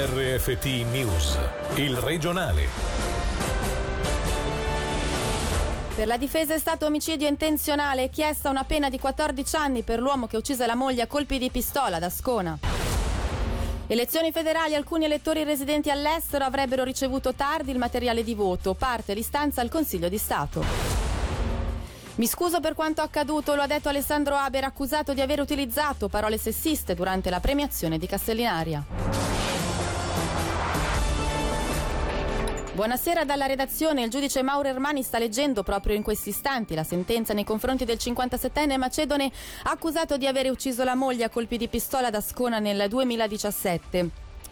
RFT News, il regionale. Per la difesa è stato omicidio intenzionale, chiesta una pena di 14 anni per l'uomo che uccise la moglie a colpi di pistola ad Ascona. Elezioni federali, alcuni elettori residenti all'estero avrebbero ricevuto tardi il materiale di voto, parte l'istanza al Consiglio di Stato. Mi scuso per quanto accaduto, lo ha detto Alessandro Haber, accusato di aver utilizzato parole sessiste durante la premiazione di Castellinaria. Buonasera dalla redazione. Il giudice Mauro Ermani sta leggendo proprio in questi istanti la sentenza nei confronti del 57enne macedone accusato di aver ucciso la moglie a colpi di pistola ad Ascona nel 2017.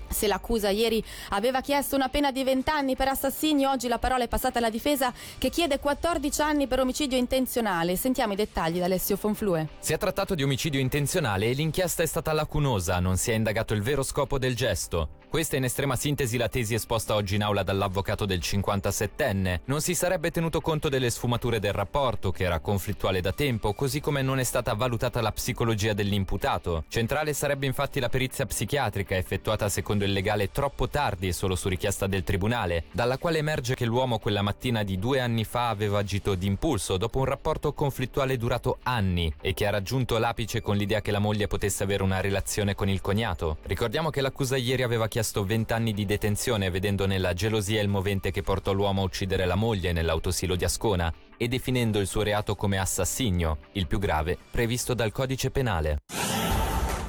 Se l'accusa ieri aveva chiesto una pena di 20 anni per assassinio, oggi la parola è passata alla difesa che chiede 14 anni per omicidio intenzionale. Sentiamo i dettagli da Alessio Fonflue. Si è trattato di omicidio intenzionale e l'inchiesta è stata lacunosa, non si è indagato il vero scopo del gesto. Questa è in estrema sintesi la tesi esposta oggi in aula dall'avvocato del 57enne. Non si sarebbe tenuto conto delle sfumature del rapporto, che era conflittuale da tempo, così come non è stata valutata la psicologia dell'imputato. Centrale sarebbe infatti la perizia psichiatrica effettuata secondo il legale troppo tardi e solo su richiesta del tribunale, dalla quale emerge che l'uomo quella mattina di due anni fa aveva agito d'impulso dopo un rapporto conflittuale durato anni e che ha raggiunto l'apice con l'idea che la moglie potesse avere una relazione con il cognato. Ricordiamo che l'accusa ieri aveva chiesto 20 anni di detenzione vedendo nella gelosia il movente che portò l'uomo a uccidere la moglie nell'autosilo di Ascona e definendo il suo reato come assassinio, il più grave previsto dal codice penale.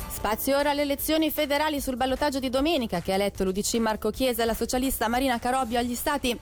Spazio ora alle elezioni federali sul ballottaggio di domenica che ha eletto l'UDC Marco Chiesa e la socialista Marina Carobbio agli stati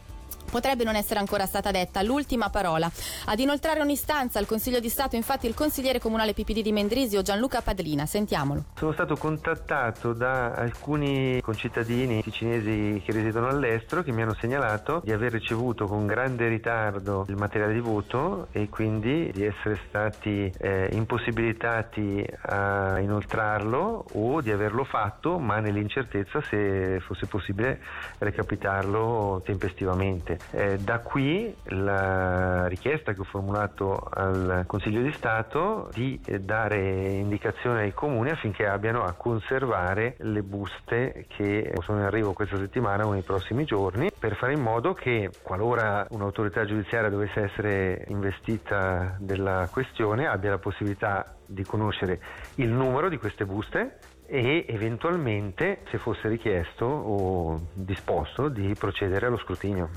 potrebbe non essere ancora stata detta l'ultima parola. Ad inoltrare un'istanza al Consiglio di Stato infatti il consigliere comunale PPD di Mendrisio Gianluca Padlina. Sentiamolo. Sono stato contattato da alcuni concittadini cinesi che risiedono all'estero che mi hanno segnalato di aver ricevuto con grande ritardo il materiale di voto e quindi di essere stati eh, impossibilitati a inoltrarlo o di averlo fatto ma nell'incertezza se fosse possibile recapitarlo tempestivamente. Eh, da qui la richiesta che ho formulato al Consiglio di Stato di eh, dare indicazione ai comuni affinché abbiano a conservare le buste che sono in arrivo questa settimana o nei prossimi giorni per fare in modo che qualora un'autorità giudiziaria dovesse essere investita della questione abbia la possibilità di conoscere il numero di queste buste e eventualmente, se fosse richiesto o disposto, di procedere allo scrutinio.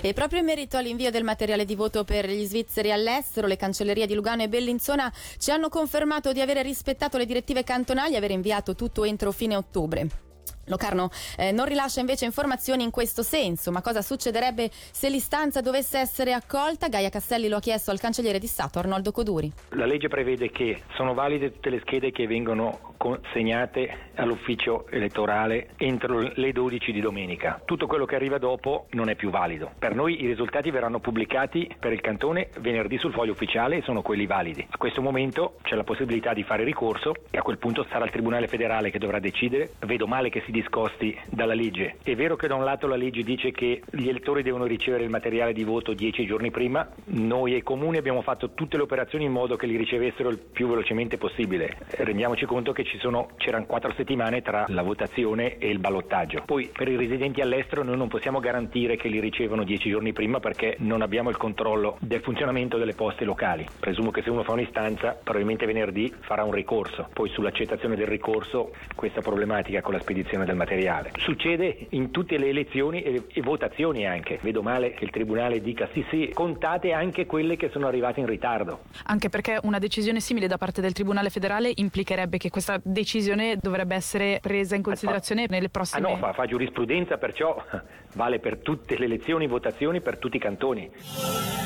E proprio in merito all'invio del materiale di voto per gli svizzeri all'estero, le cancellerie di Lugano e Bellinzona ci hanno confermato di aver rispettato le direttive cantonali e aver inviato tutto entro fine ottobre. Locarno eh, non rilascia invece informazioni in questo senso, ma cosa succederebbe se l'istanza dovesse essere accolta? Gaia Castelli lo ha chiesto al cancelliere di Stato Arnoldo Coduri. La legge prevede che sono valide tutte le schede che vengono consegnate all'ufficio elettorale entro le 12 di domenica. Tutto quello che arriva dopo non è più valido. Per noi i risultati verranno pubblicati per il cantone venerdì sul foglio ufficiale e sono quelli validi. A questo momento c'è la possibilità di fare ricorso e a quel punto sarà il Tribunale federale che dovrà decidere. Vedo male che si discosti dalla legge. È vero che da un lato la legge dice che gli elettori devono ricevere il materiale di voto dieci giorni prima, noi e i comuni abbiamo fatto tutte le operazioni in modo che li ricevessero il più velocemente possibile. Rendiamoci conto che sono, c'erano quattro settimane tra la votazione e il ballottaggio. Poi per i residenti all'estero noi non possiamo garantire che li ricevono dieci giorni prima perché non abbiamo il controllo del funzionamento delle poste locali. Presumo che se uno fa un'istanza probabilmente venerdì farà un ricorso, poi sull'accettazione del ricorso questa problematica con la spedizione del materiale. Succede in tutte le elezioni e, e votazioni anche. Vedo male che il Tribunale dica sì sì, contate anche quelle che sono arrivate in ritardo. Anche perché una decisione simile da parte del Tribunale federale implicherebbe che questa decisione dovrebbe essere presa in considerazione nelle prossime... Ah no, fa, fa giurisprudenza, perciò vale per tutte le elezioni, votazioni, per tutti i cantoni.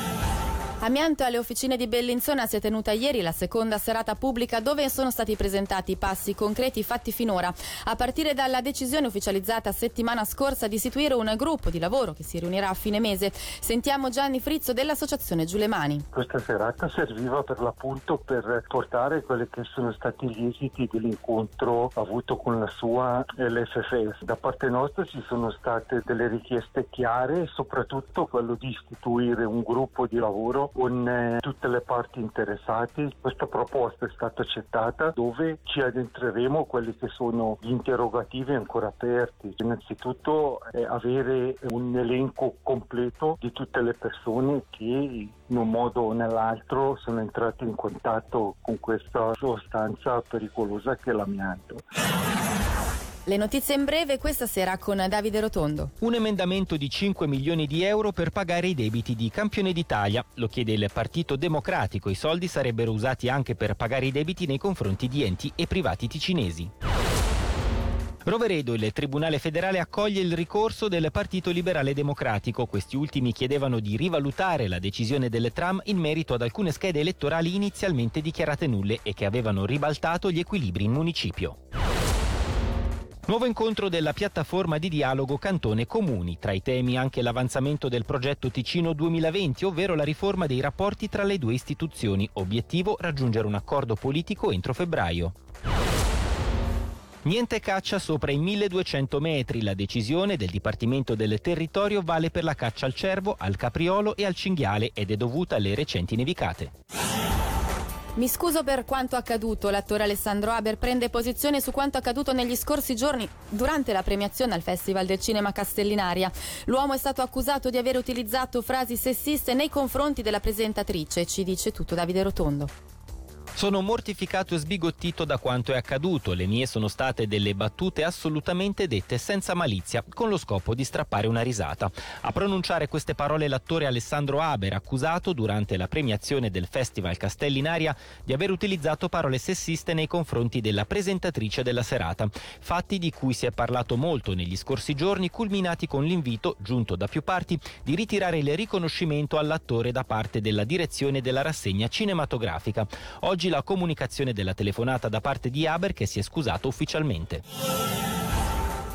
Amianto alle officine di Bellinzona si è tenuta ieri la seconda serata pubblica dove sono stati presentati i passi concreti fatti finora, a partire dalla decisione ufficializzata settimana scorsa di istituire un gruppo di lavoro che si riunirà a fine mese. Sentiamo Gianni Frizzo dell'associazione Giulemani. Questa serata serviva per l'appunto per portare quelli che sono stati gli esiti dell'incontro avuto con la sua LFF. Da parte nostra ci sono state delle richieste chiare, soprattutto quello di istituire un gruppo di lavoro con eh, tutte le parti interessate. Questa proposta è stata accettata dove ci addentreremo quelli che sono gli interrogativi ancora aperti. Innanzitutto eh, avere un elenco completo di tutte le persone che in un modo o nell'altro sono entrate in contatto con questa sostanza pericolosa che è l'amianto. Le notizie in breve questa sera con Davide Rotondo. Un emendamento di 5 milioni di euro per pagare i debiti di Campione d'Italia. Lo chiede il Partito Democratico. I soldi sarebbero usati anche per pagare i debiti nei confronti di enti e privati ticinesi. Roveredo, il Tribunale federale accoglie il ricorso del Partito Liberale Democratico. Questi ultimi chiedevano di rivalutare la decisione del Tram in merito ad alcune schede elettorali inizialmente dichiarate nulle e che avevano ribaltato gli equilibri in municipio. Nuovo incontro della piattaforma di dialogo Cantone Comuni, tra i temi anche l'avanzamento del progetto Ticino 2020, ovvero la riforma dei rapporti tra le due istituzioni. Obiettivo raggiungere un accordo politico entro febbraio. Niente caccia sopra i 1200 metri. La decisione del Dipartimento del Territorio vale per la caccia al cervo, al capriolo e al cinghiale ed è dovuta alle recenti nevicate. Mi scuso per quanto accaduto. L'attore Alessandro Haber prende posizione su quanto accaduto negli scorsi giorni durante la premiazione al Festival del Cinema Castellinaria. L'uomo è stato accusato di aver utilizzato frasi sessiste nei confronti della presentatrice. Ci dice tutto Davide Rotondo. Sono mortificato e sbigottito da quanto è accaduto. Le mie sono state delle battute assolutamente dette senza malizia, con lo scopo di strappare una risata. A pronunciare queste parole l'attore Alessandro Haber, accusato durante la premiazione del Festival Castelli in Aria di aver utilizzato parole sessiste nei confronti della presentatrice della serata. Fatti di cui si è parlato molto negli scorsi giorni, culminati con l'invito, giunto da più parti, di ritirare il riconoscimento all'attore da parte della direzione della rassegna cinematografica. Oggi la comunicazione della telefonata da parte di Haber che si è scusato ufficialmente.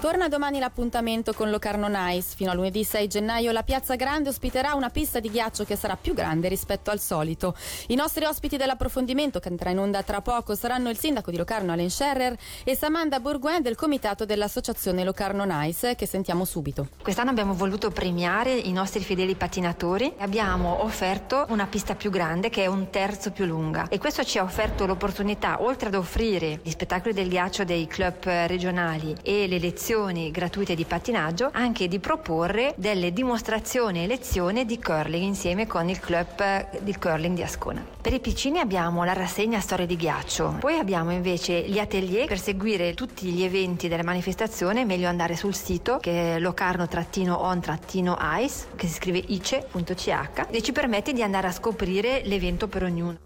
Torna domani l'appuntamento con Locarno Nice. Fino a lunedì 6 gennaio la Piazza Grande ospiterà una pista di ghiaccio che sarà più grande rispetto al solito. I nostri ospiti dell'approfondimento che andrà in onda tra poco saranno il sindaco di Locarno Alain Scherrer e Samanda Bourgoin del comitato dell'associazione Locarno Nice che sentiamo subito. Quest'anno abbiamo voluto premiare i nostri fedeli pattinatori. Abbiamo offerto una pista più grande che è un terzo più lunga e questo ci ha offerto l'opportunità oltre ad offrire gli spettacoli del ghiaccio dei club regionali e le lezioni lezioni gratuite di pattinaggio, anche di proporre delle dimostrazioni e lezioni di curling insieme con il club di curling di Ascona. Per i piccini abbiamo la rassegna Storie di ghiaccio, poi abbiamo invece gli atelier per seguire tutti gli eventi della manifestazione, meglio andare sul sito che è locarno-on-ice, che si scrive ice.ch e ci permette di andare a scoprire l'evento per ognuno.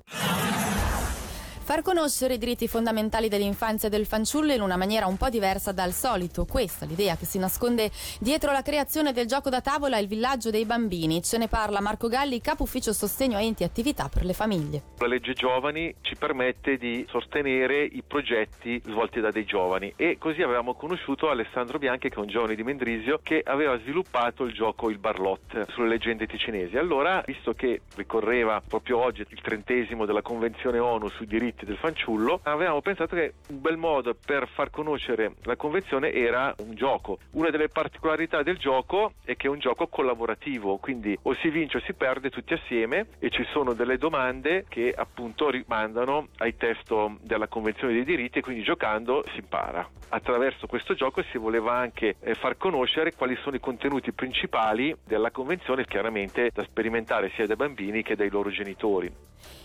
Far conoscere i diritti fondamentali dell'infanzia e del fanciullo in una maniera un po' diversa dal solito. Questa è l'idea che si nasconde dietro la creazione del gioco da tavola Il villaggio dei bambini. Ce ne parla Marco Galli, capo ufficio sostegno a enti e attività per le famiglie. La legge giovani ci permette di sostenere i progetti svolti da dei giovani e così avevamo conosciuto Alessandro Bianchi che è un giovane di Mendrisio che aveva sviluppato il gioco Il Barlot sulle leggende ticinesi. Allora, visto che ricorreva proprio oggi il trentesimo della Convenzione ONU sui diritti diritti del fanciullo, avevamo pensato che un bel modo per far conoscere la convenzione era un gioco. Una delle particolarità del gioco è che è un gioco collaborativo, quindi o si vince o si perde tutti assieme e ci sono delle domande che appunto rimandano ai testo della convenzione dei diritti e quindi giocando si impara. Attraverso questo gioco si voleva anche eh, far conoscere quali sono i contenuti principali della convenzione, chiaramente da sperimentare sia dai bambini che dai loro genitori.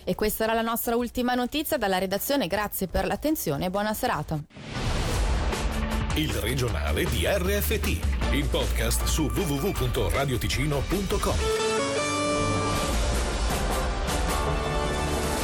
E questa era la nostra ultima notizia dalla redazione, grazie per l'attenzione e buona serata. Il regionale di RFT, il podcast su www.radioticino.com.